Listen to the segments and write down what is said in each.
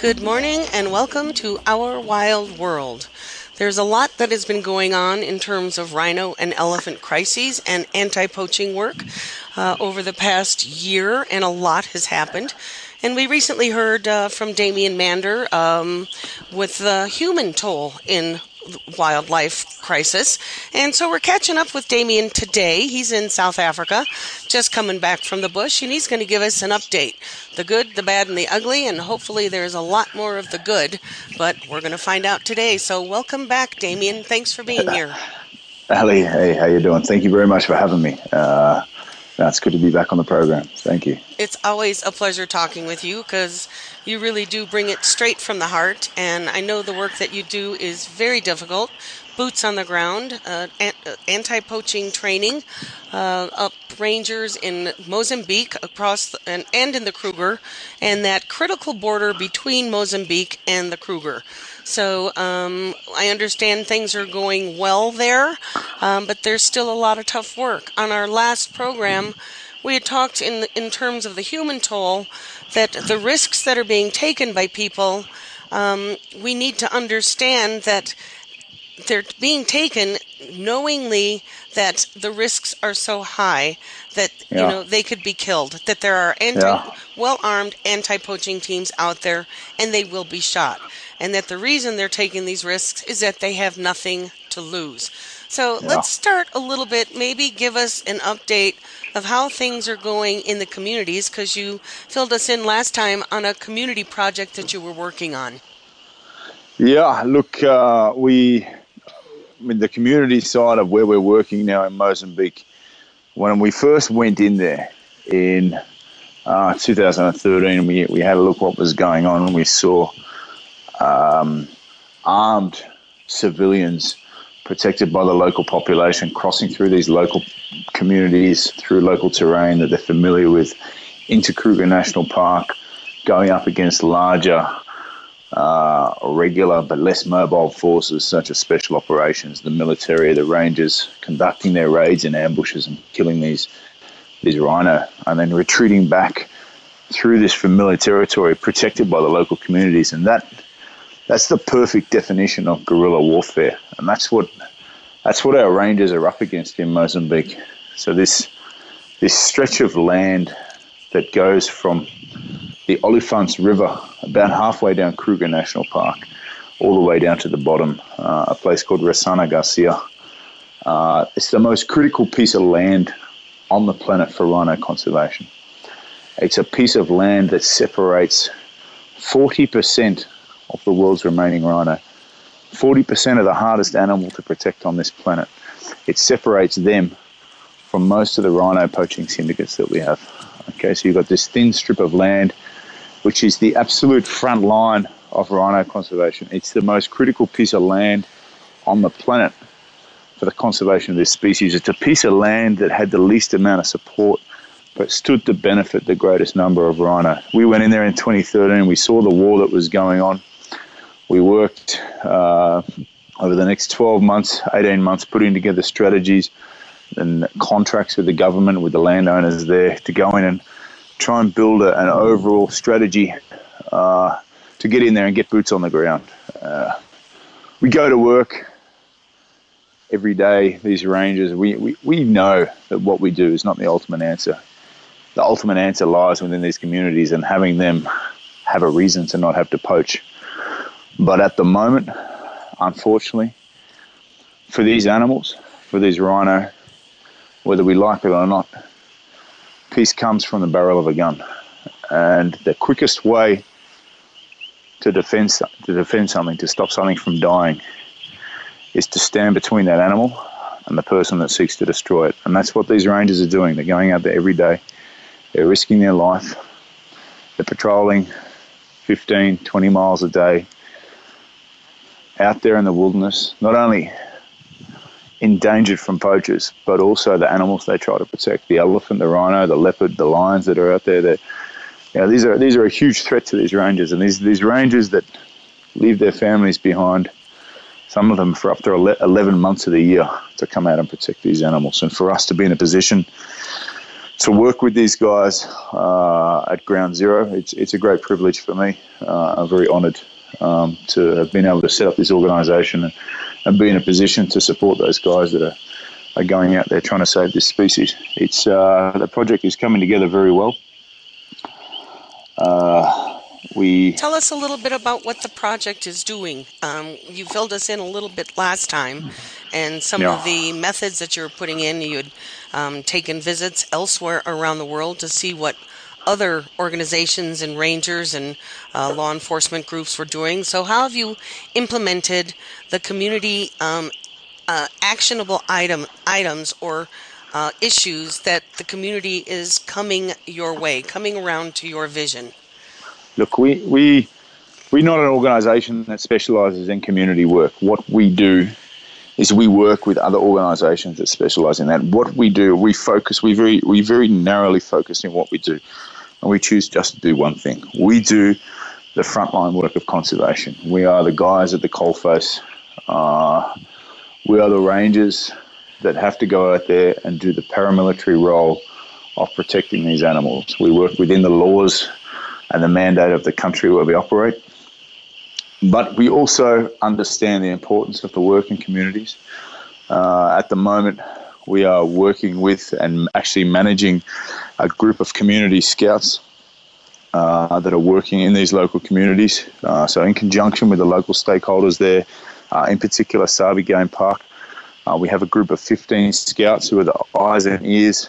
Good morning and welcome to Our Wild World. There's a lot that has been going on in terms of rhino and elephant crises and anti poaching work uh, over the past year, and a lot has happened. And we recently heard uh, from Damien Mander um, with the human toll in wildlife crisis. And so we're catching up with Damien today. He's in South Africa, just coming back from the bush, and he's going to give us an update the good, the bad, and the ugly. And hopefully there's a lot more of the good, but we're going to find out today. So welcome back, Damien. Thanks for being here. Ali, hey, how you doing? Thank you very much for having me. Uh, that's good to be back on the program. Thank you. It's always a pleasure talking with you because you really do bring it straight from the heart. And I know the work that you do is very difficult. Boots on the ground, uh, anti poaching training, uh, up rangers in Mozambique across the, and, and in the Kruger, and that critical border between Mozambique and the Kruger. So um, I understand things are going well there, um, but there's still a lot of tough work. On our last program, we had talked in in terms of the human toll that the risks that are being taken by people. Um, we need to understand that they're being taken knowingly that the risks are so high that yeah. you know they could be killed that there are anti- yeah. well-armed anti-poaching teams out there and they will be shot and that the reason they're taking these risks is that they have nothing to lose. So yeah. let's start a little bit, maybe give us an update of how things are going in the communities because you filled us in last time on a community project that you were working on. Yeah, look, uh, we, the community side of where we're working now in Mozambique, when we first went in there in uh, 2013, we, we had a look what was going on and we saw um, armed civilians protected by the local population crossing through these local communities, through local terrain that they're familiar with, into Kruger National Park, going up against larger, uh, regular but less mobile forces such as special operations, the military, the rangers, conducting their raids and ambushes and killing these these rhino, and then retreating back through this familiar territory protected by the local communities, and that that's the perfect definition of guerrilla warfare, and that's what that's what our rangers are up against in Mozambique. So this this stretch of land that goes from the Olifants River, about halfway down Kruger National Park, all the way down to the bottom, uh, a place called Ressano Garcia. Uh, it's the most critical piece of land on the planet for rhino conservation. It's a piece of land that separates 40% of the world's remaining rhino. 40% of the hardest animal to protect on this planet. It separates them from most of the rhino poaching syndicates that we have. Okay, so you've got this thin strip of land, which is the absolute front line of rhino conservation. It's the most critical piece of land on the planet for the conservation of this species. It's a piece of land that had the least amount of support but stood to benefit the greatest number of rhino. We went in there in 2013, we saw the war that was going on we worked uh, over the next 12 months, 18 months, putting together strategies and contracts with the government, with the landowners there to go in and try and build a, an overall strategy uh, to get in there and get boots on the ground. Uh, we go to work every day, these rangers, we, we, we know that what we do is not the ultimate answer. The ultimate answer lies within these communities and having them have a reason to not have to poach. But at the moment, unfortunately, for these animals, for these rhino, whether we like it or not, peace comes from the barrel of a gun. And the quickest way to defend, to defend something, to stop something from dying, is to stand between that animal and the person that seeks to destroy it. And that's what these rangers are doing. They're going out there every day, they're risking their life, they're patrolling 15, 20 miles a day out there in the wilderness, not only endangered from poachers, but also the animals they try to protect the elephant, the rhino, the leopard, the lions that are out there. That, you know, these are these are a huge threat to these rangers, and these these rangers that leave their families behind some of them for up to 11 months of the year to come out and protect these animals. And for us to be in a position to work with these guys uh, at Ground Zero, it's, it's a great privilege for me. Uh, I'm very honoured um, to have been able to set up this organisation and, and, be in a position to support those guys that are, are going out there trying to save this species. It's uh, the project is coming together very well. Uh, we tell us a little bit about what the project is doing. Um, you filled us in a little bit last time, and some yeah. of the methods that you're putting in. You had um, taken visits elsewhere around the world to see what other organizations and rangers and uh, law enforcement groups were doing. So, how have you implemented the community um, uh, actionable item items or uh, issues that the community is coming your way, coming around to your vision? look, we, we, we're not an organisation that specialises in community work. What we do is we work with other organisations that specialise in that. What we do, we focus, we very, we very narrowly focus in what we do, and we choose just to do one thing. We do the frontline work of conservation. We are the guys at the coalface. Uh, we are the rangers that have to go out there and do the paramilitary role of protecting these animals. We work within the laws and the mandate of the country where we operate. But we also understand the importance of the work in communities. Uh, at the moment, we are working with and actually managing a group of community scouts uh, that are working in these local communities. Uh, so, in conjunction with the local stakeholders there, uh, in particular Sabie Game Park, uh, we have a group of 15 scouts who are the eyes and ears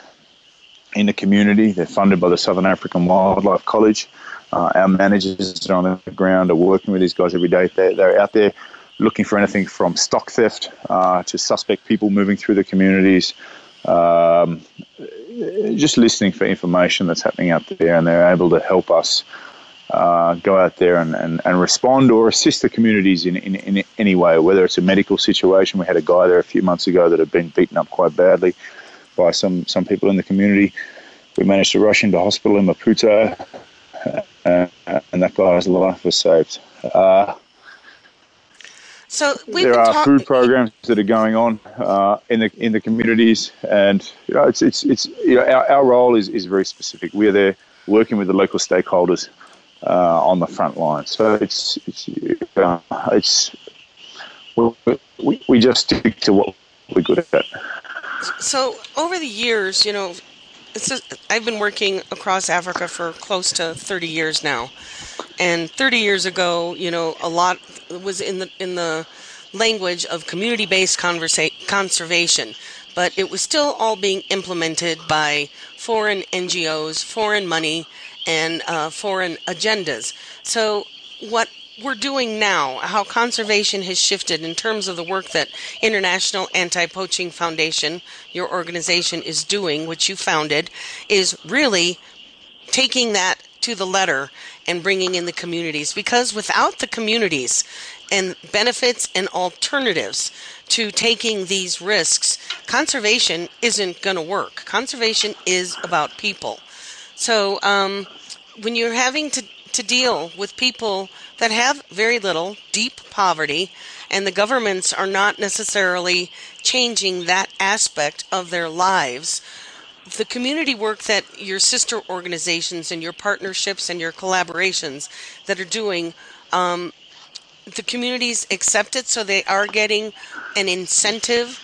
in the community. They're funded by the Southern African Wildlife College. Uh, our managers that are on the ground are working with these guys every day. They're, they're out there looking for anything from stock theft uh, to suspect people moving through the communities. Um, just listening for information that's happening out there, and they're able to help us uh, go out there and, and, and respond or assist the communities in, in, in any way, whether it's a medical situation. We had a guy there a few months ago that had been beaten up quite badly by some, some people in the community. We managed to rush him into hospital in Maputo uh, and that guy's life was saved. Uh, so there are talk- food programs that are going on uh, in the in the communities, and you know, it's it's it's you know, our, our role is, is very specific. We are there working with the local stakeholders uh, on the front line. So it's it's uh, it's we, we just stick to what we're good at. So over the years, you know, I've been working across Africa for close to 30 years now, and 30 years ago, you know, a lot was in the in the language of community-based conversa- conservation, but it was still all being implemented by foreign NGOs, foreign money, and uh, foreign agendas. So, what we're doing now, how conservation has shifted in terms of the work that International Anti Poaching Foundation, your organization, is doing, which you founded, is really taking that to the letter and bringing in the communities. Because without the communities and benefits and alternatives to taking these risks, conservation isn't going to work. Conservation is about people. So, um, when you're having to to deal with people that have very little, deep poverty, and the governments are not necessarily changing that aspect of their lives. The community work that your sister organizations and your partnerships and your collaborations that are doing, um, the communities accept it, so they are getting an incentive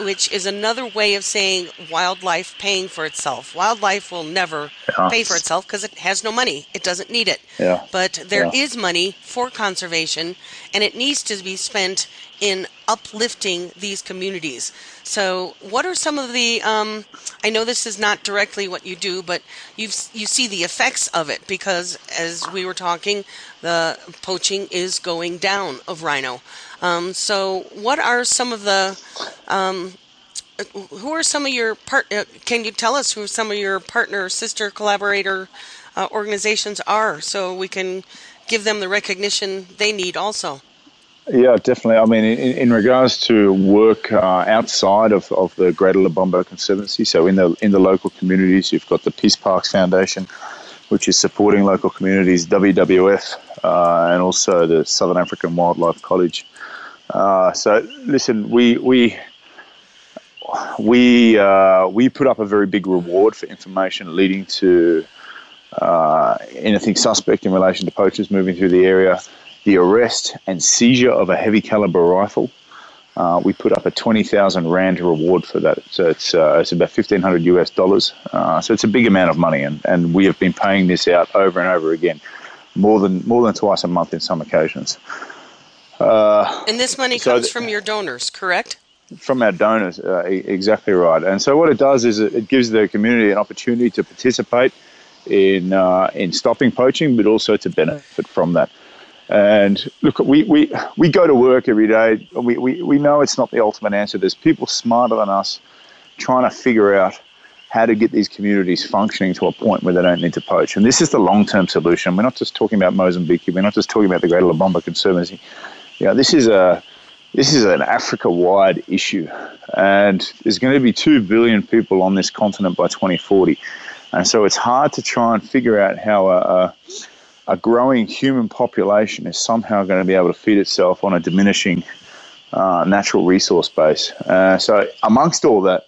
which is another way of saying wildlife paying for itself. Wildlife will never yeah. pay for itself because it has no money. It doesn't need it. Yeah. But there yeah. is money for conservation, and it needs to be spent in uplifting these communities. So, what are some of the? Um, I know this is not directly what you do, but you you see the effects of it because, as we were talking, the poaching is going down of rhino. Um, so, what are some of the um, who are some of your part? Uh, can you tell us who some of your partner, sister, collaborator uh, organizations are, so we can give them the recognition they need also? Yeah, definitely. I mean, in, in regards to work uh, outside of, of the Greater Lebombo Conservancy, so in the in the local communities, you've got the Peace Parks Foundation, which is supporting local communities, WWF, uh, and also the Southern African Wildlife College. Uh, so listen, we we we uh, we put up a very big reward for information leading to uh, anything suspect in relation to poachers moving through the area, the arrest and seizure of a heavy caliber rifle. Uh, we put up a twenty thousand rand reward for that. So it's uh, it's about fifteen hundred US dollars. Uh, so it's a big amount of money, and, and we have been paying this out over and over again, more than more than twice a month in some occasions. Uh, and this money so comes th- from your donors, correct? From our donors, uh, exactly right. And so what it does is it gives the community an opportunity to participate in uh, in stopping poaching, but also to benefit from that. And look, we, we, we go to work every day. We, we, we know it's not the ultimate answer. There's people smarter than us trying to figure out how to get these communities functioning to a point where they don't need to poach. And this is the long term solution. We're not just talking about Mozambique, we're not just talking about the Greater Lebombo Conservancy. You know, this is a this is an Africa-wide issue, and there's going to be two billion people on this continent by 2040, and so it's hard to try and figure out how a, a, a growing human population is somehow going to be able to feed itself on a diminishing uh, natural resource base. Uh, so, amongst all that,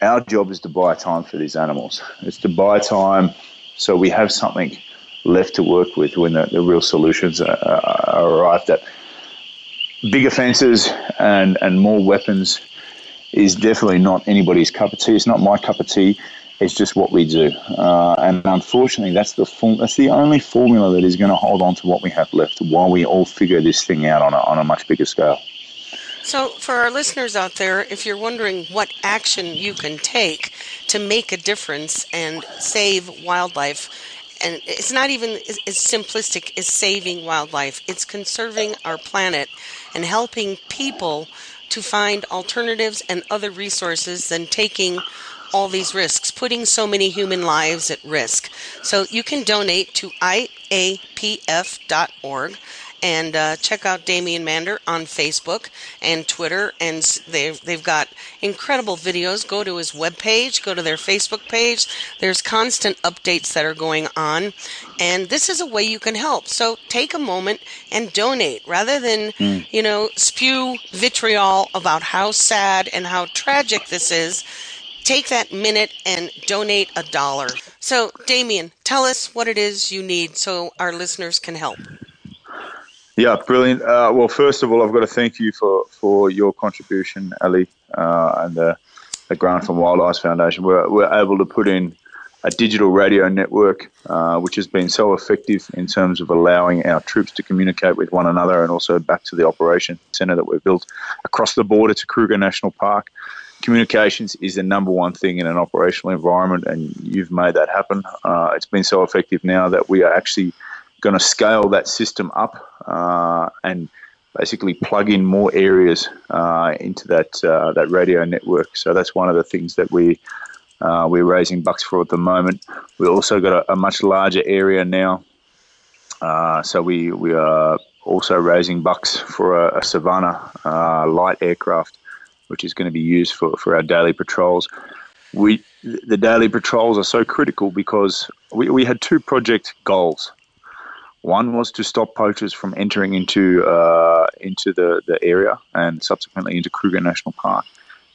our job is to buy time for these animals. It's to buy time so we have something left to work with when the, the real solutions are, are arrived at. Bigger fences and, and more weapons is definitely not anybody's cup of tea. It's not my cup of tea. It's just what we do, uh, and unfortunately, that's the form, that's the only formula that is going to hold on to what we have left while we all figure this thing out on a, on a much bigger scale. So, for our listeners out there, if you're wondering what action you can take to make a difference and save wildlife, and it's not even as, as simplistic as saving wildlife. It's conserving our planet and helping people to find alternatives and other resources than taking all these risks, putting so many human lives at risk. So you can donate to iapf.org and uh, check out Damien Mander on Facebook and Twitter. And they've, they've got incredible videos. Go to his webpage, go to their Facebook page. There's constant updates that are going on. And this is a way you can help. So take a moment and donate rather than, mm. you know, spew vitriol about how sad and how tragic this is take that minute and donate a dollar. So, Damien, tell us what it is you need so our listeners can help. Yeah, brilliant. Uh, well, first of all, I've got to thank you for, for your contribution, Ali, uh, and the, the grant from Wildize Foundation. We're, we're able to put in a digital radio network, uh, which has been so effective in terms of allowing our troops to communicate with one another and also back to the operation centre that we've built across the border to Kruger National Park. Communications is the number one thing in an operational environment, and you've made that happen. Uh, it's been so effective now that we are actually – going to scale that system up uh, and basically plug in more areas uh, into that uh, that radio network. So that's one of the things that we uh, we're raising bucks for at the moment. We also got a, a much larger area now, uh, so we we are also raising bucks for a, a Savannah light aircraft, which is going to be used for, for our daily patrols. we the daily patrols are so critical because we, we had two project goals. One was to stop poachers from entering into uh, into the, the area and subsequently into Kruger National Park.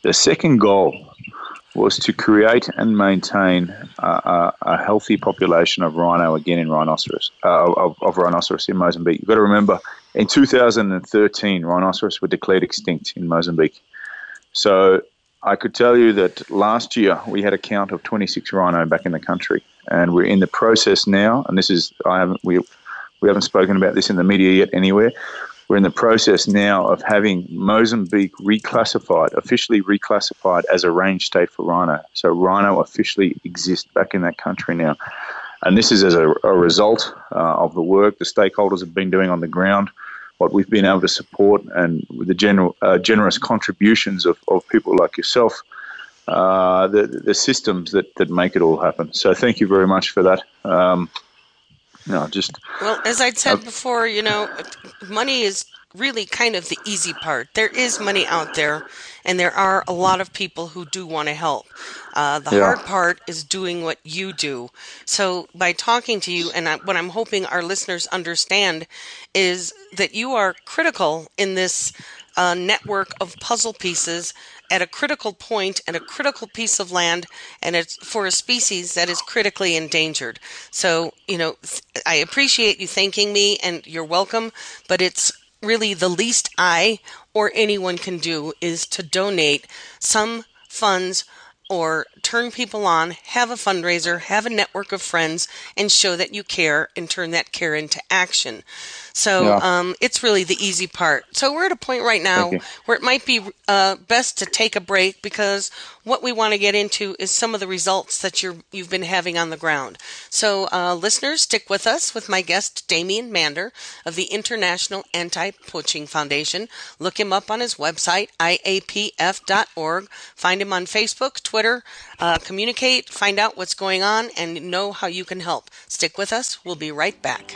The second goal was to create and maintain a, a, a healthy population of rhino again in rhinoceros uh, of, of rhinoceros in Mozambique. You've got to remember, in 2013, rhinoceros were declared extinct in Mozambique. So I could tell you that last year we had a count of 26 rhino back in the country, and we're in the process now. And this is I haven't we we haven't spoken about this in the media yet anywhere. We're in the process now of having Mozambique reclassified, officially reclassified as a range state for rhino. So rhino officially exists back in that country now. And this is as a, a result uh, of the work the stakeholders have been doing on the ground what we've been able to support and with the general uh, generous contributions of, of people like yourself, uh, the the systems that, that make it all happen. So thank you very much for that. Um, no, just well, as I'd said uh, before, you know, money is really kind of the easy part. There is money out there, and there are a lot of people who do want to help. Uh, the yeah. hard part is doing what you do. So, by talking to you, and I, what I'm hoping our listeners understand is that you are critical in this uh, network of puzzle pieces at a critical point and a critical piece of land and it's for a species that is critically endangered. So, you know, I appreciate you thanking me and you're welcome, but it's really the least I or anyone can do is to donate some funds or turn people on, have a fundraiser, have a network of friends, and show that you care and turn that care into action. So yeah. um, it's really the easy part. So we're at a point right now where it might be uh, best to take a break because what we want to get into is some of the results that you have been having on the ground. So uh, listeners, stick with us with my guest Damien Mander of the International Anti-Poaching Foundation. Look him up on his website iapf.org. Find him on Facebook, Twitter. Uh, communicate, find out what's going on, and know how you can help. Stick with us. We'll be right back.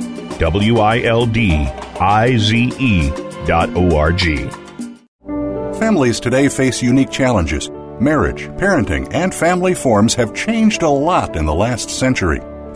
W I L D I Z E dot O R G. Families today face unique challenges. Marriage, parenting, and family forms have changed a lot in the last century.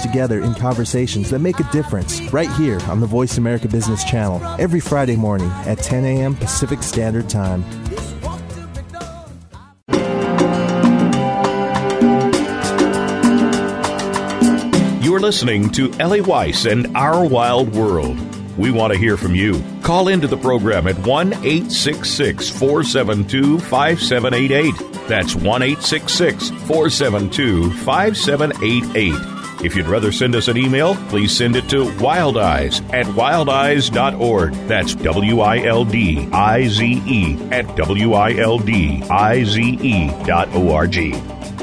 together in conversations that make a difference right here on the Voice America Business Channel every Friday morning at 10 a.m. Pacific Standard Time. You're listening to Ellie Weiss and Our Wild World. We want to hear from you. Call into the program at 1 866 472 5788. That's 1 866 472 5788. If you'd rather send us an email, please send it to wildize at wildize.org. That's W I L D I Z E at W I L D I Z E dot O R G.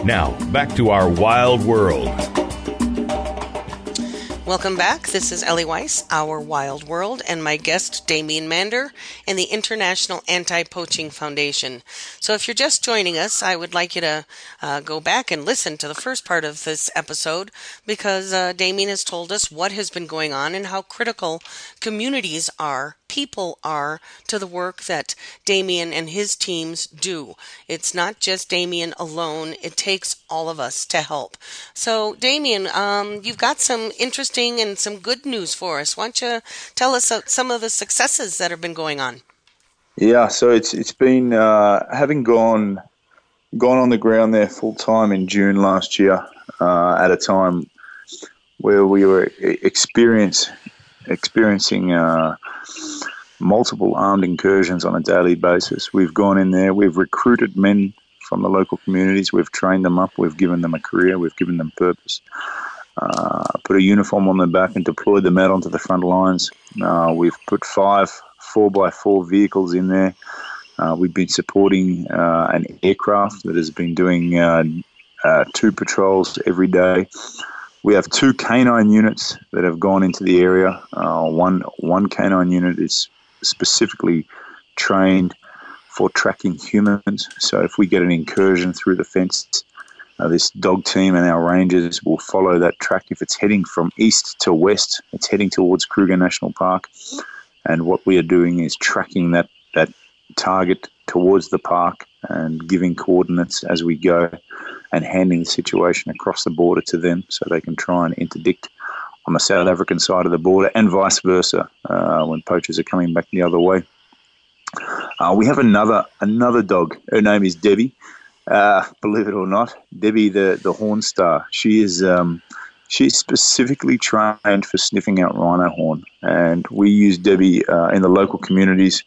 Now, back to our wild world. Welcome back. This is Ellie Weiss, Our Wild World, and my guest, Damien Mander, and the International Anti Poaching Foundation. So, if you're just joining us, I would like you to uh, go back and listen to the first part of this episode because uh, Damien has told us what has been going on and how critical communities are, people are, to the work that Damien and his teams do. It's not just Damien alone, it takes all of us to help. So, Damien, um, you've got some interesting and some good news for us. Why don't you tell us uh, some of the successes that have been going on? Yeah, so it's it's been uh, having gone gone on the ground there full time in June last year uh, at a time where we were experience experiencing uh, multiple armed incursions on a daily basis. We've gone in there, we've recruited men from the local communities, we've trained them up, we've given them a career, we've given them purpose uh, put a uniform on their back and deployed them out onto the front lines. Uh, we've put five four by four vehicles in there. Uh, we've been supporting uh, an aircraft that has been doing uh, uh, two patrols every day. We have two canine units that have gone into the area. one one canine unit is specifically trained for tracking humans. So if we get an incursion through the fence, uh, this dog team and our rangers will follow that track. If it's heading from east to west, it's heading towards Kruger National Park. And what we are doing is tracking that, that target towards the park and giving coordinates as we go and handing the situation across the border to them so they can try and interdict on the South African side of the border and vice versa uh, when poachers are coming back the other way. Uh, we have another another dog. Her name is Debbie. Uh, believe it or not, Debbie, the the horn star, she is um, she's specifically trained for sniffing out rhino horn, and we use Debbie uh, in the local communities.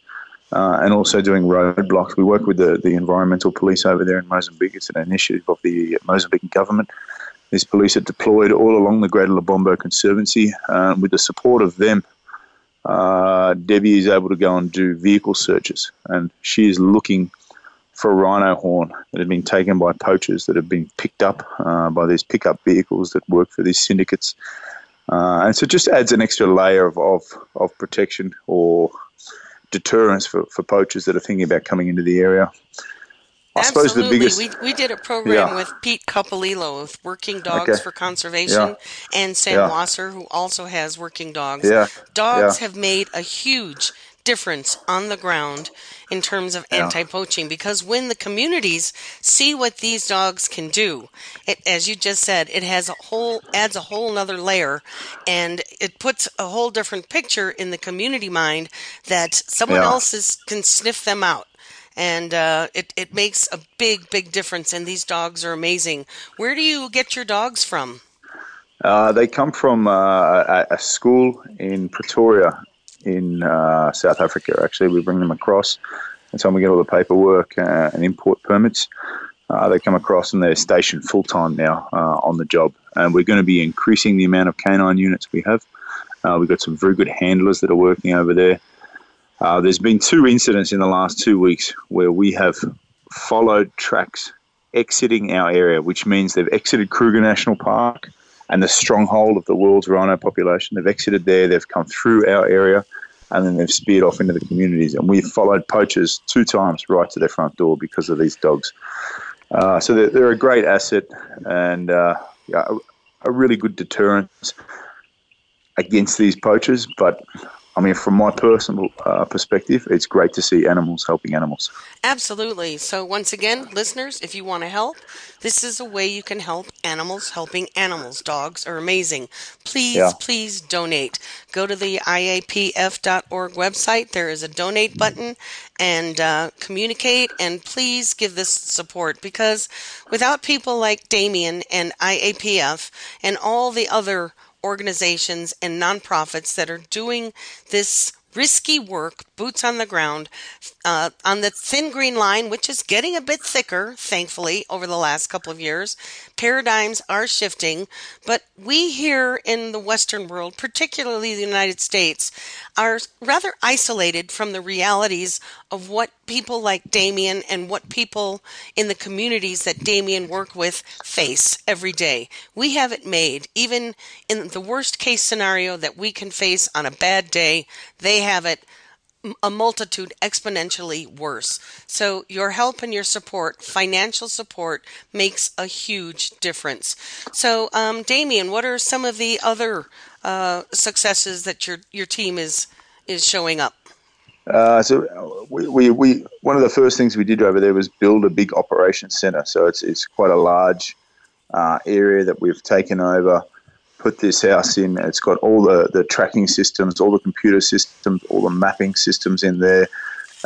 Uh, and also doing roadblocks. We work with the, the environmental police over there in Mozambique. It's an initiative of the Mozambican government. These police are deployed all along the Greater Lebombo Conservancy. Um, with the support of them, uh, Debbie is able to go and do vehicle searches, and she is looking for rhino horn that had been taken by poachers that have been picked up uh, by these pickup vehicles that work for these syndicates. Uh, and so it just adds an extra layer of, of, of protection or deterrence for, for poachers that are thinking about coming into the area. I Absolutely. suppose the biggest. We, we did a program yeah. with Pete Coppolillo with Working Dogs okay. for Conservation yeah. and Sam yeah. Wasser, who also has Working Dogs. Yeah. Dogs have made a huge difference on the ground in terms of yeah. anti-poaching because when the communities see what these dogs can do it, as you just said it has a whole adds a whole another layer and it puts a whole different picture in the community mind that someone yeah. else is, can sniff them out and uh, it, it makes a big big difference and these dogs are amazing where do you get your dogs from uh, they come from uh, a, school in Pretoria in uh, South Africa. Actually, we bring them across. And so we get all the paperwork uh, and import permits, uh, they come across and they're stationed full time now uh, on the job. And we're going to be increasing the amount of canine units we have. Uh, we've got some very good handlers that are working over there. Uh, there's been two incidents in the last two weeks where we have followed tracks exiting our area, which means they've exited Kruger National Park and the stronghold of the world's rhino population. They've exited there, they've come through our area, and then they've speared off into the communities. And we've followed poachers two times right to their front door because of these dogs. Uh, so they're, they're, a great asset and uh, yeah, a, a really good deterrent against these poachers. But I mean, from my personal uh, perspective, it's great to see animals helping animals. Absolutely. So, once again, listeners, if you want to help, this is a way you can help animals helping animals. Dogs are amazing. Please, yeah. please donate. Go to the IAPF.org website. There is a donate button and uh, communicate and please give this support because without people like Damien and IAPF and all the other organizations and nonprofits that are doing this risky work, boots on the ground, uh, on the thin green line, which is getting a bit thicker, thankfully, over the last couple of years. Paradigms are shifting, but we here in the Western world, particularly the United States, are rather isolated from the realities of what people like Damien and what people in the communities that Damien work with face every day. We have it made. Even in the worst case scenario that we can face on a bad day, they have it a multitude exponentially worse. So, your help and your support, financial support, makes a huge difference. So, um, Damien, what are some of the other uh, successes that your your team is is showing up? Uh, so we, we, we, one of the first things we did over there was build a big operations center. So it's, it's quite a large uh, area that we've taken over, put this house in. It's got all the, the tracking systems, all the computer systems, all the mapping systems in there.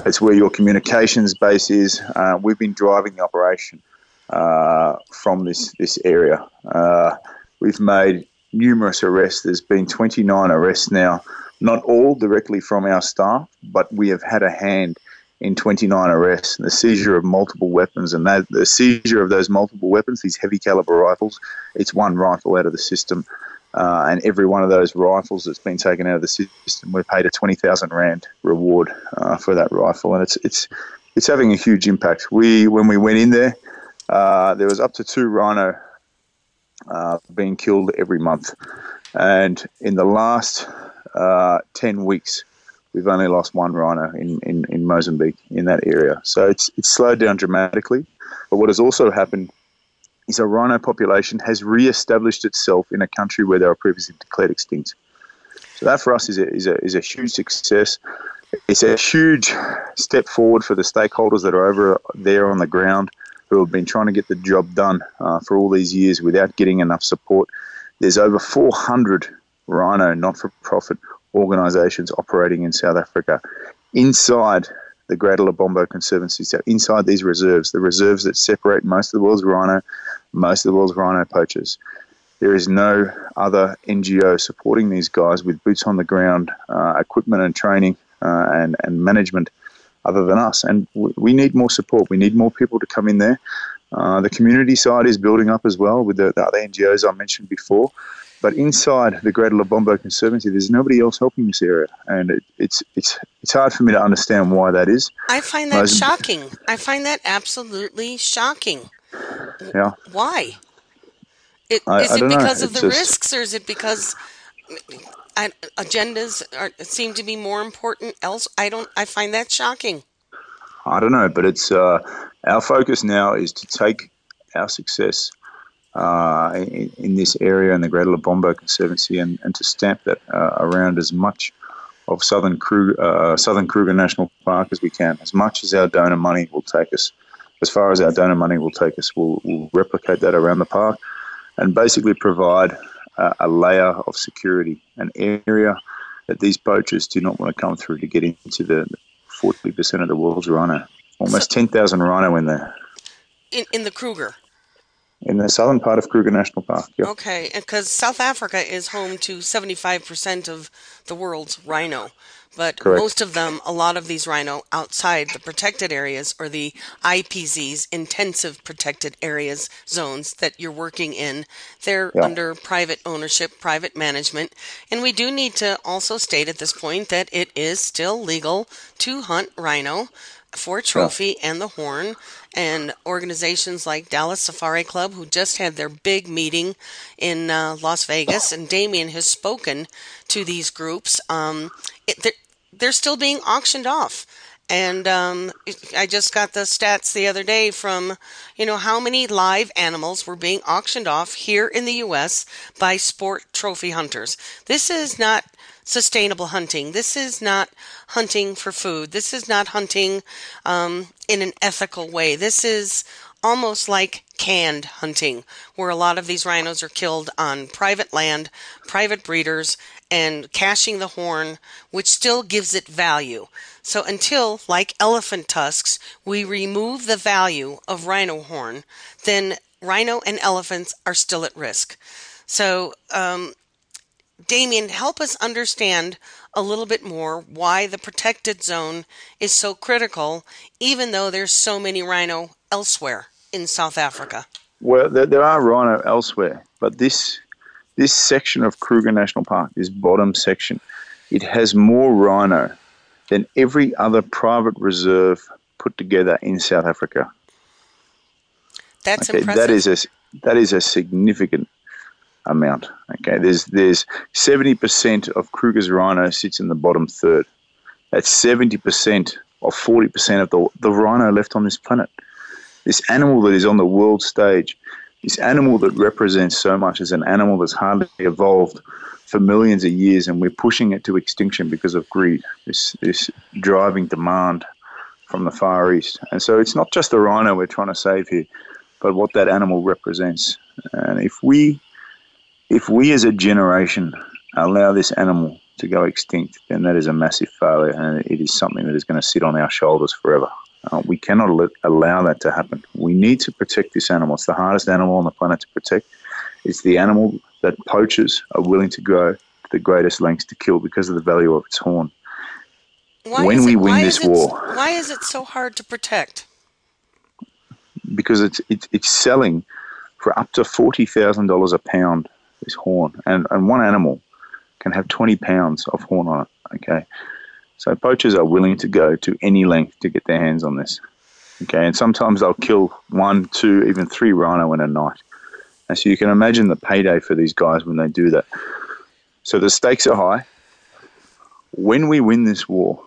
It's where your communications base is. Uh, we've been driving the operation uh, from this, this area. Uh, we've made numerous arrests. There's been 29 arrests now not all directly from our staff, but we have had a hand in 29 arrests the seizure of multiple weapons. And that, the seizure of those multiple weapons, these heavy caliber rifles, it's one rifle out of the system. Uh, and every one of those rifles that's been taken out of the system, we're paid a 20,000 rand reward uh, for that rifle, and it's it's it's having a huge impact. We when we went in there, uh, there was up to two rhino uh, being killed every month, and in the last uh, 10 weeks, we've only lost one rhino in, in, in Mozambique in that area. So it's, it's slowed down dramatically. But what has also happened is a rhino population has re-established itself in a country where they were previously declared extinct. So that for us is a, is a, is a huge success. It's a huge step forward for the stakeholders that are over there on the ground who have been trying to get the job done uh, for all these years without getting enough support. There's over 400 rhino not for profit organisations operating in South Africa inside the Greater Lebombo Conservancy. So inside these reserves, the reserves that separate most of the world's rhino, most of the world's rhino poachers. There is no other NGO supporting these guys with boots on the ground, uh, equipment and training uh, and, and management other than us. And we need more support. We need more people to come in there. Uh, the community side is building up as well with the, the other NGOs I mentioned before. But inside the Greater Lebombo Conservancy, there's nobody else helping this area, and it, it's it's it's hard for me to understand why that is. I find that shocking. I find that absolutely shocking. Yeah. Why? It, I, is I it because know. of it's the just, risks, or is it because I, agendas are, seem to be more important else? I don't. I find that shocking. I don't know, but it's uh, our focus now is to take our success uh, in, in, this area in the Greater Lebombo Conservancy and, and to stamp that uh, around as much of Southern Kruger, uh, Southern Kruger National Park as we can. As much as our donor money will take us, as far as our donor money will take us, we'll, we'll replicate that around the park and basically provide a layer of security, an area that these poachers do not want to come through to get into the 40% of the world's rhino. Almost so, 10,000 rhino in there. In, in the Kruger? in the southern part of Kruger National Park. Okay, because South Africa is home to 75% of the world's rhino. But Correct. most of them, a lot of these rhino outside the protected areas or the IPZs, intensive protected areas zones that you're working in, they're yeah. under private ownership, private management. And we do need to also state at this point that it is still legal to hunt rhino for trophy yeah. and the horn and organizations like Dallas Safari Club, who just had their big meeting in uh, Las Vegas, and Damien has spoken to these groups. Um, it, they're still being auctioned off. And um, I just got the stats the other day from, you know, how many live animals were being auctioned off here in the U.S. by sport trophy hunters. This is not sustainable hunting. This is not hunting for food. This is not hunting um, in an ethical way. This is almost like canned hunting, where a lot of these rhinos are killed on private land, private breeders, and caching the horn, which still gives it value. So until, like elephant tusks, we remove the value of rhino horn, then rhino and elephants are still at risk. So, um, Damien, help us understand a little bit more why the protected zone is so critical, even though there's so many rhino elsewhere in South Africa. Well, there, there are rhino elsewhere, but this this section of Kruger National Park, this bottom section, it has more rhino than every other private reserve put together in South Africa. That's okay, impressive. That is a that is a significant amount. Okay, there's there's seventy percent of Kruger's rhino sits in the bottom third. That's seventy percent or forty percent of the the rhino left on this planet. This animal that is on the world stage this animal that represents so much is an animal that's hardly evolved for millions of years, and we're pushing it to extinction because of greed, this, this driving demand from the Far East. And so it's not just the rhino we're trying to save here, but what that animal represents. And if we, if we as a generation allow this animal to go extinct, then that is a massive failure, and it is something that is going to sit on our shoulders forever. Uh, we cannot let, allow that to happen. We need to protect this animal. It's the hardest animal on the planet to protect. It's the animal that poachers are willing to go to the greatest lengths to kill because of the value of its horn. Why when we it, win this it, war, why is it so hard to protect? Because it's it's, it's selling for up to forty thousand dollars a pound. This horn, and and one animal can have twenty pounds of horn on it. Okay, so poachers are willing to go to any length to get their hands on this. Okay, and sometimes they'll kill one, two, even three rhino in a night. And so you can imagine the payday for these guys when they do that. So the stakes are high. When we win this war,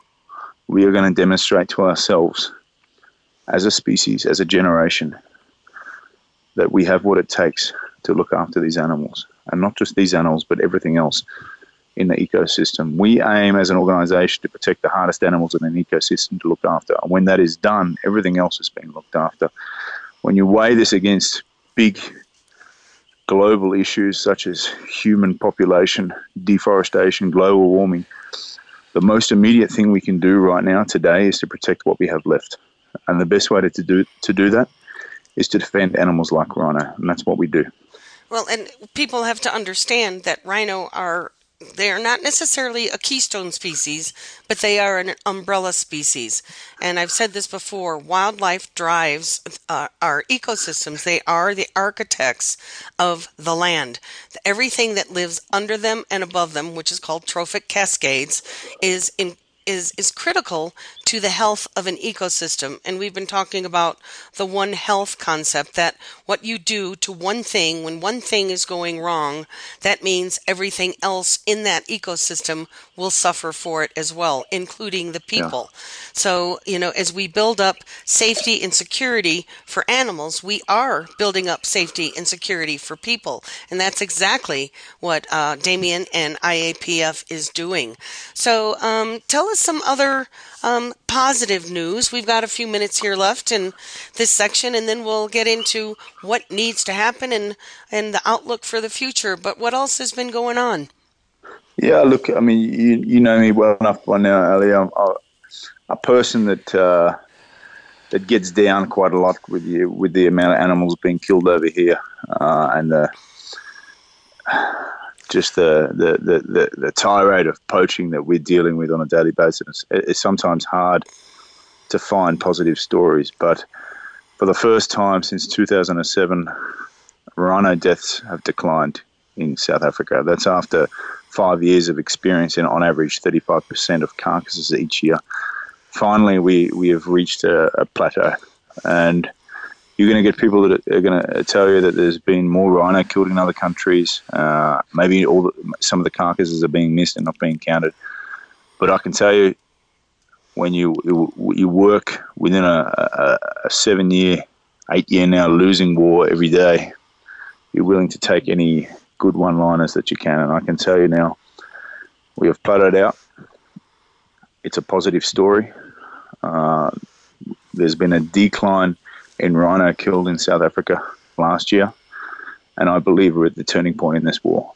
we are going to demonstrate to ourselves as a species, as a generation, that we have what it takes to look after these animals. And not just these animals, but everything else in the ecosystem. We aim as an organization to protect the hardest animals in an ecosystem to look after. And when that is done, everything else is being looked after. When you weigh this against big global issues such as human population, deforestation, global warming, the most immediate thing we can do right now today is to protect what we have left. And the best way to do to do that is to defend animals like rhino, and that's what we do. Well, and people have to understand that rhino are they are not necessarily a keystone species, but they are an umbrella species. And I've said this before wildlife drives uh, our ecosystems. They are the architects of the land. Everything that lives under them and above them, which is called trophic cascades, is in is is critical to the health of an ecosystem. And we've been talking about the one health concept that what you do to one thing when one thing is going wrong that means everything else in that ecosystem will suffer for it as well including the people. Yeah. so you know as we build up safety and security for animals we are building up safety and security for people. And that's exactly what uh, Damien and IAPF is doing. So um, tell us some other um, positive news. We've got a few minutes here left in this section, and then we'll get into what needs to happen and, and the outlook for the future. But what else has been going on? Yeah, look, I mean, you, you know me well enough by now, Ali. I'm a, a person that uh, that gets down quite a lot with you with the amount of animals being killed over here, uh, and the just the, the, the, the, tirade of poaching that we're dealing with on a daily basis. It's sometimes hard to find positive stories, but for the first time since 2007, rhino deaths have declined in South Africa. That's after five years of experience in, on average, 35% of carcasses each year. Finally, we, we have reached a, a plateau. And you're going to get people that are going to tell you that there's been more rhino killed in other countries. Uh, maybe all the, some of the carcasses are being missed and not being counted. But I can tell you, when you you work within a, a, a seven year, eight year now losing war every day, you're willing to take any good one liners that you can. And I can tell you now, we have put out. It's a positive story. Uh, there's been a decline in rhino killed in South Africa last year, and I believe we're at the turning point in this war.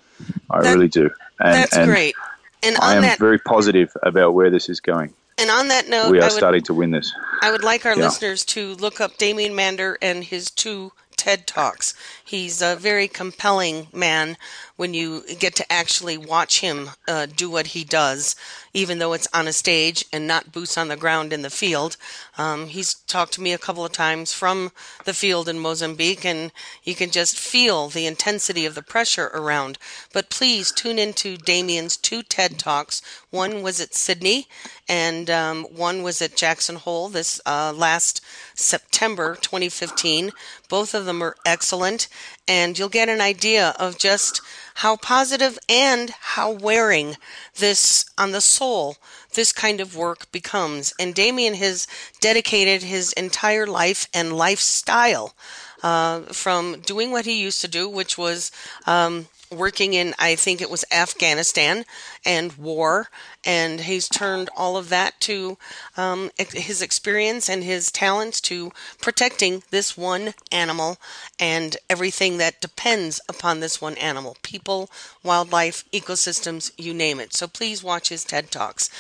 I that, really do. And, that's and great. And I am that, very positive about where this is going. And on that note, we are would, starting to win this. I would like our yeah. listeners to look up Damien Mander and his two TED Talks. He's a very compelling man when you get to actually watch him uh, do what he does, even though it's on a stage and not boots on the ground in the field. Um, he's talked to me a couple of times from the field in Mozambique, and you can just feel the intensity of the pressure around. But please tune into Damien's two TED Talks. One was at Sydney, and um, one was at Jackson Hole this uh, last September 2015. Both of them are excellent, and you'll get an idea of just how positive and how wearing this on the soul this kind of work becomes. And Damien has dedicated his entire life and lifestyle uh, from doing what he used to do, which was um, working in, I think it was Afghanistan and war, and he's turned all of that to um, his experience and his talents to protecting this one animal and everything that depends upon this one animal people, wildlife, ecosystems, you name it. So please watch his TED Talks.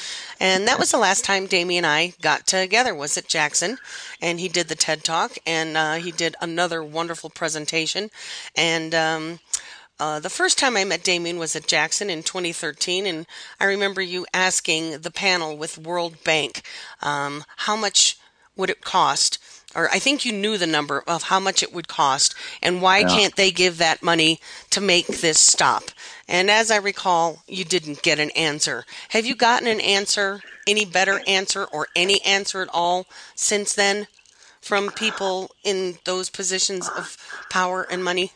And that was the last time Damien and I got together, was at Jackson, and he did the TED Talk, and uh, he did another wonderful presentation. And um, uh, the first time I met Damien was at Jackson in 2013, and I remember you asking the panel with World Bank um, how much would it cost, or I think you knew the number of how much it would cost, and why yeah. can't they give that money to make this stop? And as I recall, you didn't get an answer. Have you gotten an answer, any better answer, or any answer at all since then from people in those positions of power and money?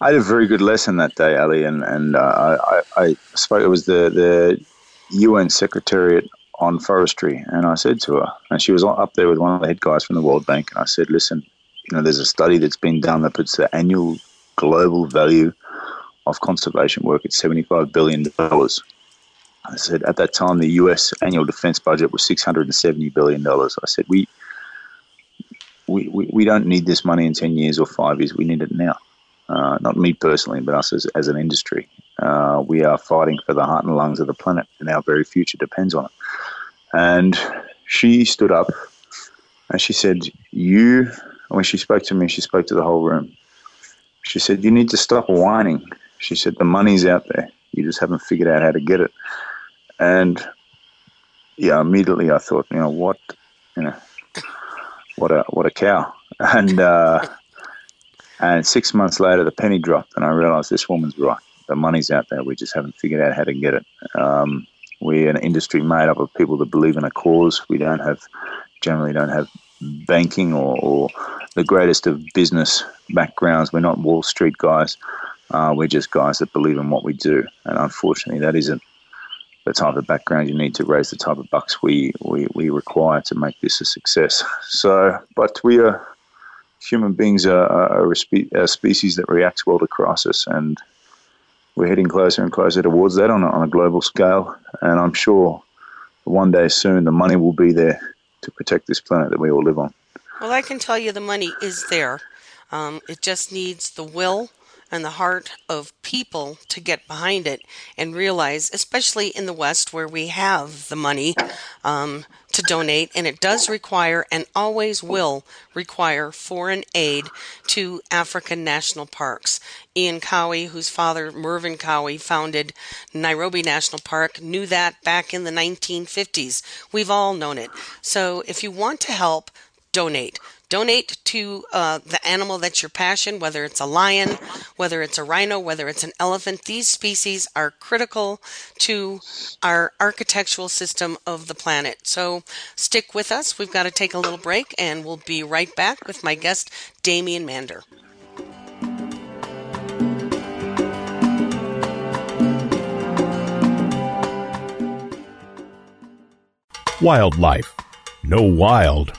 I had a very good lesson that day, Ali, and and uh, I, I spoke. It was the the UN Secretariat on Forestry, and I said to her, and she was up there with one of the head guys from the World Bank, and I said, "Listen, you know, there's a study that's been done that puts the annual global value of conservation work at seventy-five billion dollars." I said at that time the U.S. annual defense budget was six hundred and seventy billion dollars. I said we, we we we don't need this money in ten years or five years. We need it now. Uh, not me personally, but us as, as an industry. Uh, we are fighting for the heart and lungs of the planet, and our very future depends on it. And she stood up and she said, You, when she spoke to me, she spoke to the whole room. She said, You need to stop whining. She said, The money's out there. You just haven't figured out how to get it. And yeah, immediately I thought, you know, what, you know, what a what a cow. And uh, and six months later, the penny dropped, and I realized this woman's right. The money's out there. We just haven't figured out how to get it. Um, we're an industry made up of people that believe in a cause. We don't have, generally, don't have banking or, or the greatest of business backgrounds. We're not Wall Street guys. Uh, we're just guys that believe in what we do. And unfortunately, that isn't the type of background you need to raise the type of bucks we, we, we require to make this a success. So, but we are human beings are, are a, spe- a, species that reacts well to crisis, and we're heading closer and closer towards that on a, on a global scale. And I'm sure one day soon the money will be there to protect this planet that we all live on. Well, I can tell you the money is there. Um, it just needs the will and the heart of people to get behind it and realize, especially in the West where we have the money um, to donate, and it does require and always will require foreign aid to African national parks. Ian Cowie, whose father, Mervyn Cowie, founded Nairobi National Park, knew that back in the 1950s. We've all known it. So if you want to help, donate. Donate to uh, the animal that's your passion, whether it's a lion, whether it's a rhino, whether it's an elephant. These species are critical to our architectural system of the planet. So stick with us. We've got to take a little break, and we'll be right back with my guest, Damien Mander. Wildlife. No wild,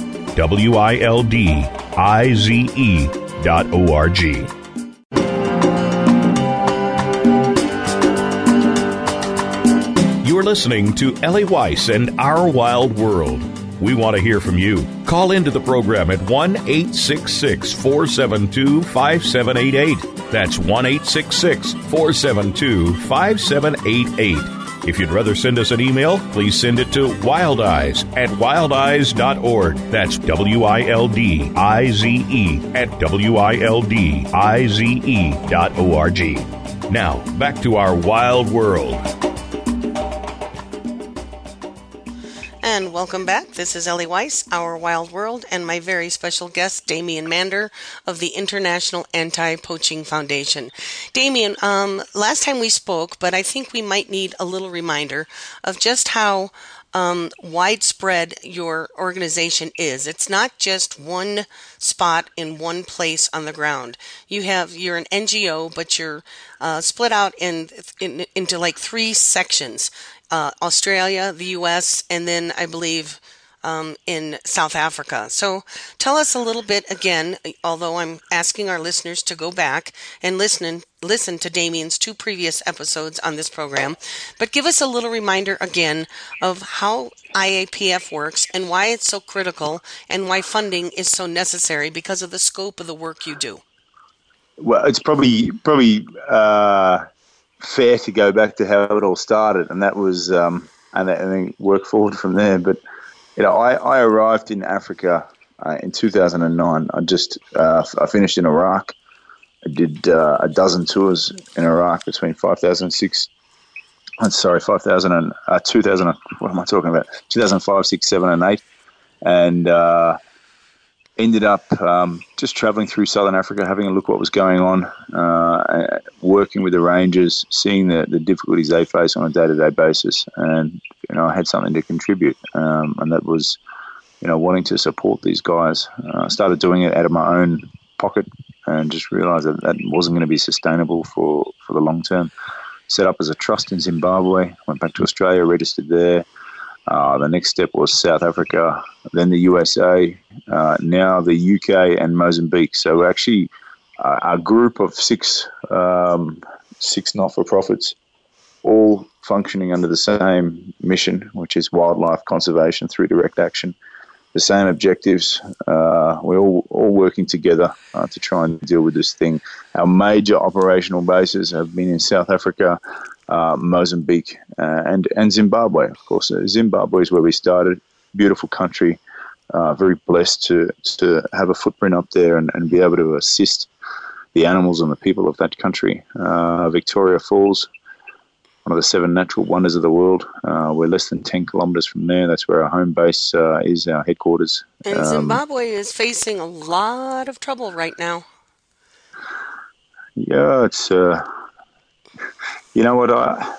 W I L D I Z E dot O R G. You are listening to Ellie Weiss and Our Wild World. We want to hear from you. Call into the program at 1 866 472 5788. That's 1 866 472 5788. If you'd rather send us an email, please send it to wildize at wildize.org. That's W I L D I Z E at W I L D I Z E dot O R G. Now, back to our wild world. Welcome back. This is Ellie Weiss, Our Wild World, and my very special guest, Damien Mander of the International Anti Poaching Foundation. Damien, um, last time we spoke, but I think we might need a little reminder of just how um, widespread your organization is. It's not just one spot in one place on the ground. You have you're an NGO, but you're uh, split out in, in into like three sections uh, Australia, the U.S., and then I believe um, in South Africa. So tell us a little bit again, although I'm asking our listeners to go back and listen and listen to Damien's two previous episodes on this program, but give us a little reminder again of how IAPF works and why it's so critical and why funding is so necessary because of the scope of the work you do. Well, it's probably probably uh, fair to go back to how it all started, and that was um, and then work forward from there. But you know, I, I arrived in Africa uh, in 2009. I just uh, I finished in Iraq. I did uh, a dozen tours in Iraq between 2006. I'm sorry, 2000 and uh, 2000. What am I talking about? 2005, six, seven, and eight, and uh, ended up um, just traveling through southern Africa, having a look what was going on, uh, working with the rangers, seeing the, the difficulties they face on a day to day basis, and you know I had something to contribute, um, and that was you know wanting to support these guys. Uh, I started doing it out of my own pocket, and just realised that that wasn't going to be sustainable for for the long term. Set up as a trust in Zimbabwe, went back to Australia, registered there. Uh, the next step was South Africa, then the USA, uh, now the UK and Mozambique. So actually uh, a group of six um, six not for profits, all functioning under the same mission, which is wildlife conservation through direct action. The same objectives. Uh, we're all, all working together uh, to try and deal with this thing. Our major operational bases have been in South Africa, uh, Mozambique, uh, and and Zimbabwe. Of course, uh, Zimbabwe is where we started. Beautiful country. Uh, very blessed to to have a footprint up there and, and be able to assist the animals and the people of that country. Uh, Victoria Falls, one of the seven natural wonders of the world. Uh, we're less than 10 kilometres from there. That's where our home base is, our headquarters. And um, Zimbabwe is facing a lot of trouble right now. Yeah, it's you know what? I,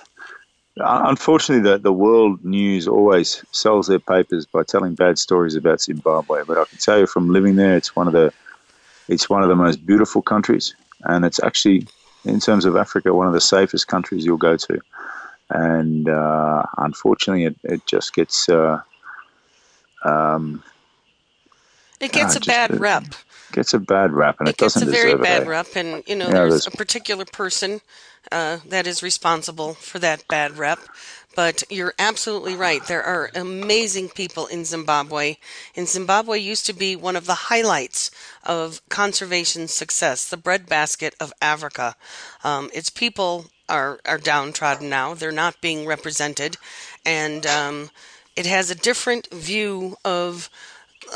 unfortunately, the, the world news always sells their papers by telling bad stories about Zimbabwe. But I can tell you from living there, it's one of the it's one of the most beautiful countries, and it's actually, in terms of Africa, one of the safest countries you'll go to. And uh, unfortunately, it, it just gets uh, um, it gets ah, a bad a- rep. gets a bad rap, and it, It gets a very bad rep, and you know Yeah, there's there's- a particular person uh, that is responsible for that bad rep. But you're absolutely right. There are amazing people in Zimbabwe. And Zimbabwe used to be one of the highlights of conservation success, the breadbasket of Africa. Um, its people are, are downtrodden now. They're not being represented. And um, it has a different view of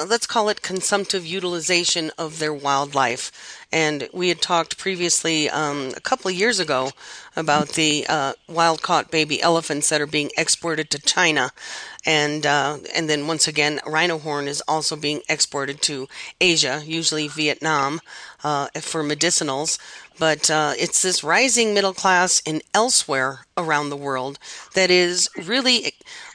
let's call it consumptive utilization of their wildlife. And we had talked previously um, a couple of years ago about the uh, wild caught baby elephants that are being exported to China. And uh, and then once again, rhino horn is also being exported to Asia, usually Vietnam, uh, for medicinals. But uh, it's this rising middle class in elsewhere around the world that is really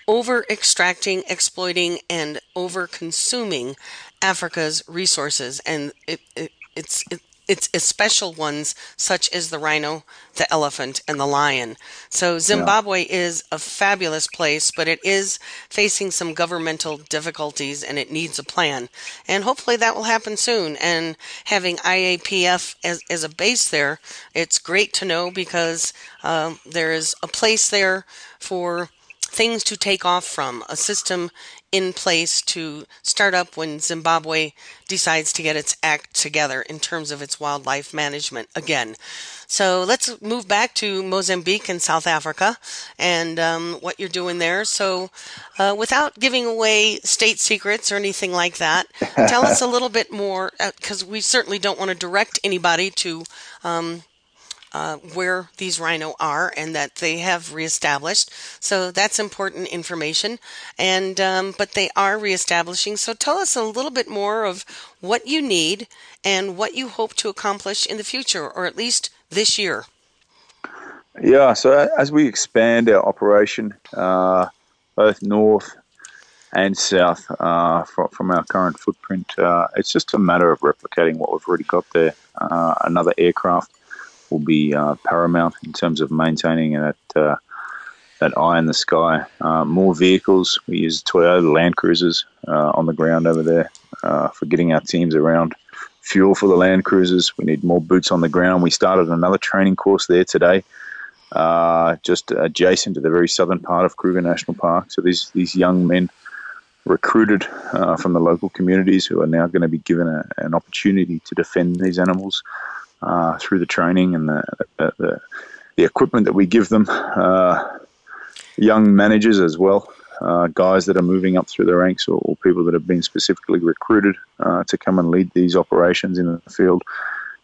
over extracting, exploiting, and over consuming Africa's resources, and it, it, it's it, it's special ones such as the rhino, the elephant, and the lion. So Zimbabwe is a fabulous place, but it is facing some governmental difficulties, and it needs a plan. And hopefully that will happen soon. And having IAPF as, as a base there, it's great to know because um, there is a place there for things to take off from, a system in place to start up when Zimbabwe decides to get its act together in terms of its wildlife management again. So let's move back to Mozambique and South Africa and um, what you're doing there. So, uh, without giving away state secrets or anything like that, tell us a little bit more because we certainly don't want to direct anybody to um, uh, where these rhino are and that they have reestablished. So that's important information. And um, but they are reestablishing. So tell us a little bit more of what you need and what you hope to accomplish in the future, or at least this year. Yeah, so as we expand our operation, uh, both north and south uh, from, our current footprint, uh, it's just a matter of replicating what we've already got there. Uh, another aircraft will be uh, paramount in terms of maintaining that uh, that eye in the sky. Uh, more vehicles. We use Toyota Land Cruisers uh, on the ground over there uh, for getting our teams around. Fuel for the Land Cruisers. We need more boots on the ground. We started another training course there today, uh, just adjacent to the very southern part of Kruger National Park. So these these young men recruited uh, from the local communities who are now going to be given a, an opportunity to defend these animals uh, through the training and the, the, the, the equipment that we give them. Uh, young managers as well, uh, guys that are moving up through the ranks or, or people that have been specifically recruited uh, to come and lead these operations in the field.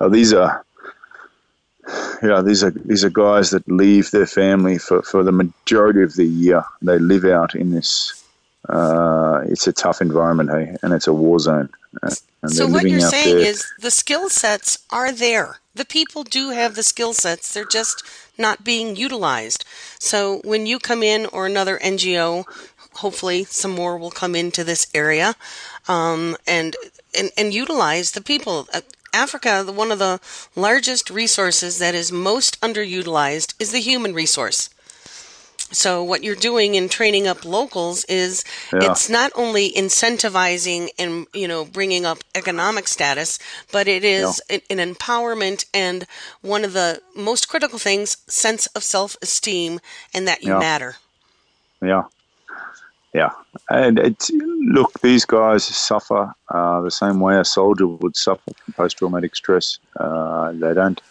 These are yeah, these are these are guys that leave their family for, for the majority of the year. They live out in this. Uh, it's a tough environment, hey, and it's a war zone. Uh, So what you're saying there. is the skill sets are there. The people do have the skill sets. They're just not being utilized. So when you come in or another NGO, hopefully some more will come into this area um, and, and and utilize the people. Uh, Africa, the, one of the largest resources that is most underutilized is the human resource. So what you're doing in training up locals is Yeah. it's not only incentivizing and you know bringing up economic status, but it is an, an empowerment and one of the most critical things sense of self-esteem and that you Yeah. matter. Yeah, yeah, and it's look. These guys suffer uh, the same way a soldier would suffer from post-traumatic stress. Uh, they don't.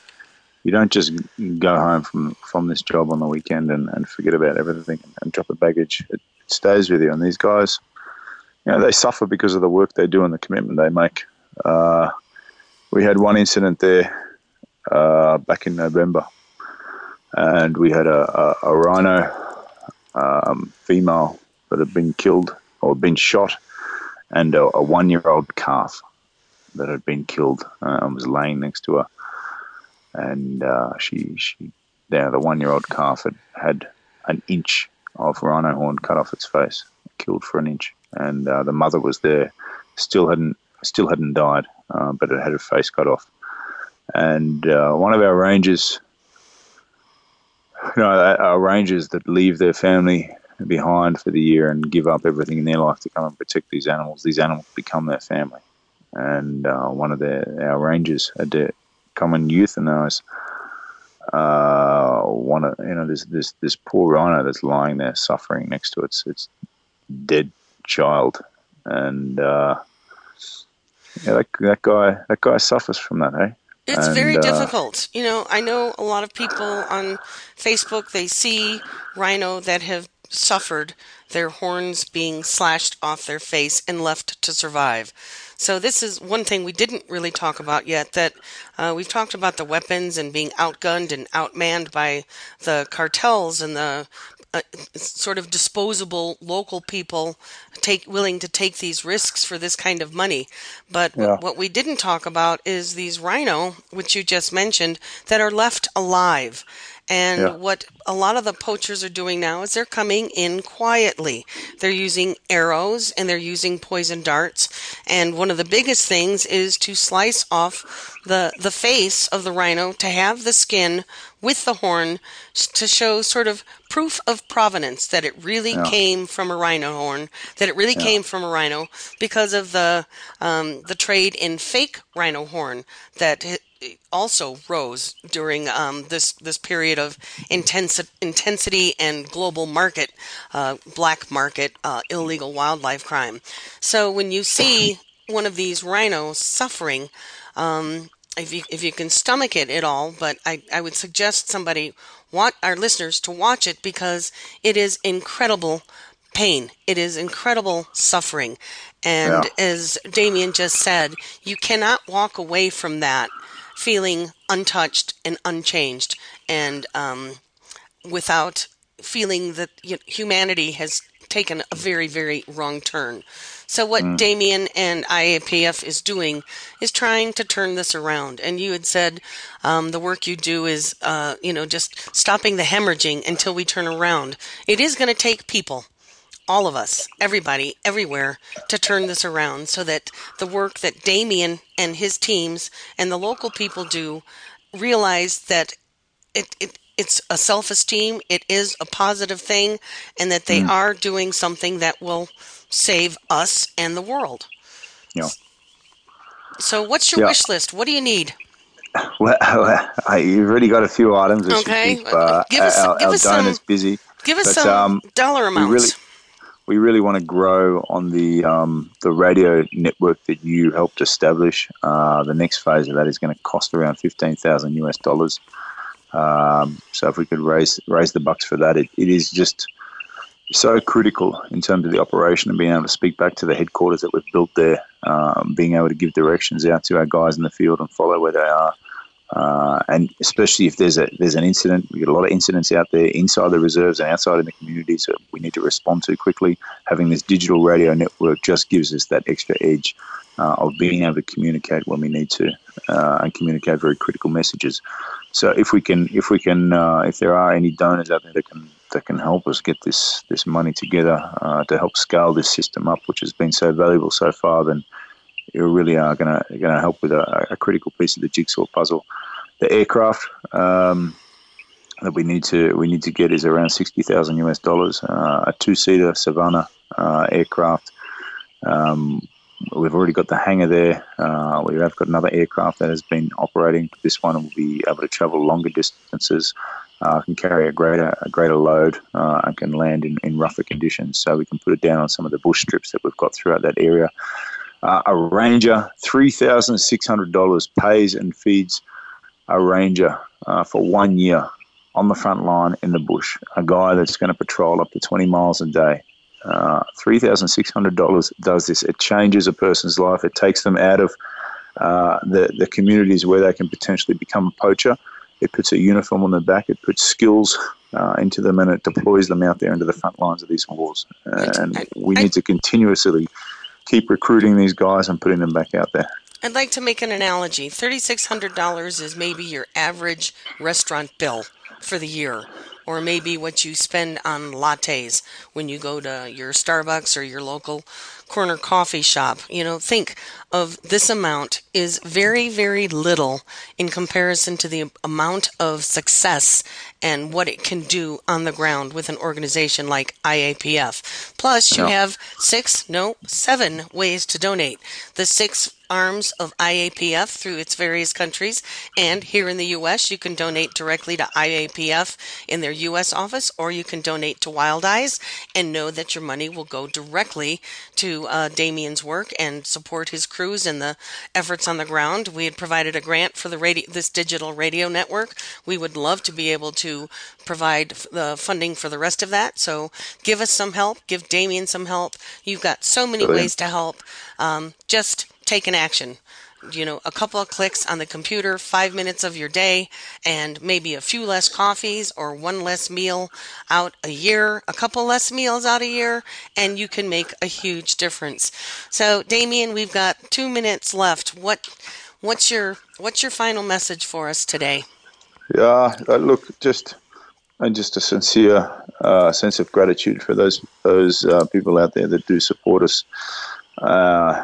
You don't just go home from, from this job on the weekend and, and forget about everything and drop the baggage. It stays with you. And these guys, you know, they suffer because of the work they do and the commitment they make. Uh, we had one incident there uh, back in November, and we had a, a, a rhino um, female that had been killed or been shot, and a, a one-year-old calf that had been killed uh, and was laying next to her. And uh, she, she, yeah, the one-year-old calf had had an inch of rhino horn cut off its face, killed for an inch, and uh, the mother was there, still hadn't, still hadn't died, uh, but it had her face cut off. And uh, one of our rangers you know, our rangers that leave their family behind for the year and give up everything in their life to come and protect these animals, these animals become their family. And uh, one of their our rangers had come and euthanize uh, one of you know this this this poor rhino that's lying there suffering next to its its dead child, and uh, yeah, that, that guy that guy suffers from that, hey. It's And, very uh, difficult. You know, I know a lot of people on Facebook, they see rhino that have suffered their horns being slashed off their face and left to survive. So, this is one thing we didn't really talk about yet that uh, we've talked about the weapons and being outgunned and outmanned by the cartels and the uh, sort of disposable local people take willing to take these risks for this kind of money. But Yeah. what we didn't talk about is these rhino, which you just mentioned, that are left alive. And Yeah. what a lot of the poachers are doing now is they're coming in quietly. They're using arrows and they're using poison darts. And one of the biggest things is to slice off the the face of the rhino to have the skin with the horn to show sort of proof of provenance that it really Yeah. came from a rhino horn, that it really came from a rhino because of the um, the trade in fake rhino horn that also rose during um, this this period of intensi- intensity and global market, uh, black market, uh, illegal wildlife crime. So when you see one of these rhinos suffering, um, if you if you can stomach it at all, but I, I would suggest somebody want our listeners to watch it because it is incredible pain. It is incredible suffering. And Yeah. as Damien just said, you cannot walk away from that feeling untouched and unchanged and um, without feeling that you know, humanity has taken a very, very wrong turn. So, what Damien and IAPF is doing is trying to turn this around. And you had said um, the work you do is, uh, you know, just stopping the hemorrhaging until we turn around. It is going to take people all of us, everybody, everywhere, to turn this around so that the work that Damien and his teams and the local people do realize that it, it it's a self esteem, it is a positive thing, and that they are doing something that will save us and the world. Yeah. So, what's your Yeah. wish list? What do you need? Well, I- you've already got a few items. Okay. Keep, uh, Give us- our, give our us some- busy. Give us But, some um, dollar amounts. We really want to grow on the um, the radio network that you helped establish. Uh, the next phase of that is going to cost around fifteen thousand US dollars. Um, so if we could raise raise the bucks for that, it, it is just so critical in terms of the operation and being able to speak back to the headquarters that we've built there, um, being able to give directions out to our guys in the field and follow where they are. Uh, and especially if there's a there's an incident, we get a lot of incidents out there inside the reserves and outside in the communities so we need to respond to quickly. Having this digital radio network just gives us that extra edge uh, of being able to communicate when we need to uh, and communicate very critical messages. So if we can, if we can, uh, if there are any donors out there that can that can help us get this this money together uh, to help scale this system up, which has been so valuable so far, then you really are going to going to help with a, a critical piece of the jigsaw puzzle. The aircraft um, that we need to we need to get is around sixty thousand US dollars. Uh, a two seater Savannah uh, aircraft. Um, we've already got the hangar there. Uh, we have got another aircraft that has been operating. This one will be able to travel longer distances. Uh, can carry a greater a greater load uh, and can land in, in rougher conditions. So we can put it down on some of the bush strips that we've got throughout that area. Uh, a ranger, three thousand six hundred dollars, pays and feeds a ranger uh, for one year on the front line in the bush. A guy that's going to patrol up to twenty miles a day. Uh, three thousand six hundred dollars does this. It changes a person's life. It takes them out of uh, the the communities where they can potentially become a poacher. It puts a uniform on their back. It puts skills uh, into them, and it deploys them out there into the front lines of these wars. And I- we need to continuously keep recruiting these guys and putting them back out there. I'd like to make an analogy. $3,600 is maybe your average restaurant bill for the year. or maybe what you spend on lattes when you go to your Starbucks or your local corner coffee shop. You know, think of this amount is very, very little in comparison to the amount of success and what it can do on the ground with an organization like IAPF. Plus, you no. have six, no, seven ways to donate. The six arms of IAPF through its various countries. And here in the U.S., you can donate directly to IAPF in their U.S. office, or you can donate to Wildize and know that your money will go directly to uh, Damien's work and support his crews and the efforts on the ground. We had provided a grant for the radio, this digital radio network. We would love to be able to provide the funding for the rest of that. So give us some help. Give Damien some help. You've got so many Brilliant. ways to help. Um, just take an action. You know, a couple of clicks on the computer, five minutes of your day, and maybe a few less coffees or one less meal out a year, a couple less meals out a year, and you can make a huge difference. So, Damien, we've got two minutes left. What, what's your, what's your final message for us today? Yeah, uh, look, just and just a sincere uh, sense of gratitude for those those uh, people out there that do support us. Uh,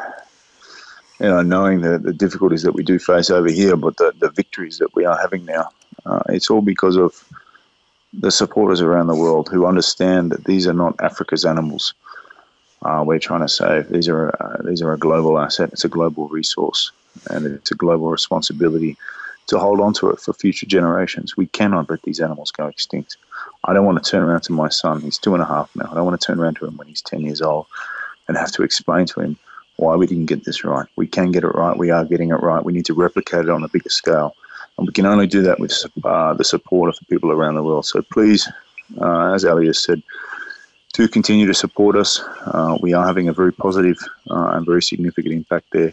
you know, knowing the, the difficulties that we do face over here, but the, the victories that we are having now. Uh, it's all because of the supporters around the world who understand that these are not Africa's animals. Uh, we're trying to save. These are uh, these are a global asset. It's a global resource, and it's a global responsibility to hold on to it for future generations. We cannot let these animals go extinct. I don't want to turn around to my son. He's two and a half now. I don't want to turn around to him when he's ten years old and have to explain to him why we didn't get this right. We can get it right. We are getting it right. We need to replicate it on a bigger scale. And we can only do that with uh, the support of the people around the world. So please, uh, as Ali has said, do continue to support us. Uh, we are having a very positive, uh, and very significant impact there,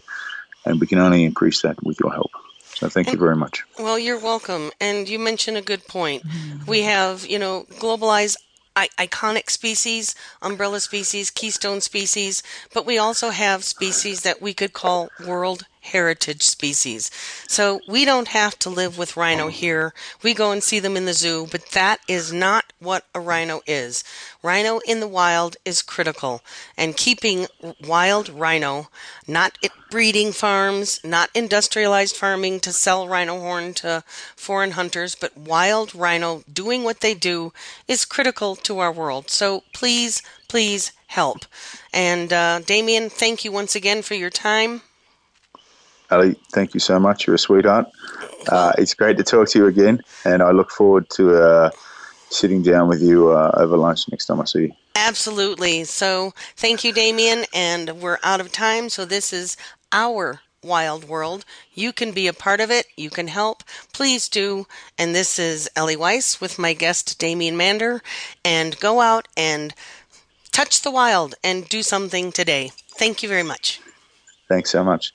and we can only increase that with your help. So thank and, you very much. Well, you're welcome. And you mentioned a good point. We have, you know, globalized iconic species, umbrella species, keystone species, but we also have species that we could call world heritage species. So we don't have to live with rhino here. We go and see them in the zoo, but that is not what a rhino is. Rhino in the wild is critical, and keeping wild rhino, not breeding farms, not industrialized farming to sell rhino horn to foreign hunters, but wild rhino doing what they do is critical to our world. So please, please help. And uh, Damien, thank you once again for your time. Ali, thank you so much. You're a sweetheart. Uh, it's great to talk to you again, and I look forward to uh, sitting down with you uh, over lunch next time I see you. Absolutely. So, thank you, Damien, and we're out of time. So, this is our wild world. You can be a part of it. You can help. Please do. And this is Ellie Weiss with my guest, Damien Mander. And go out and touch the wild and do something today. Thank you very much. Thanks so much.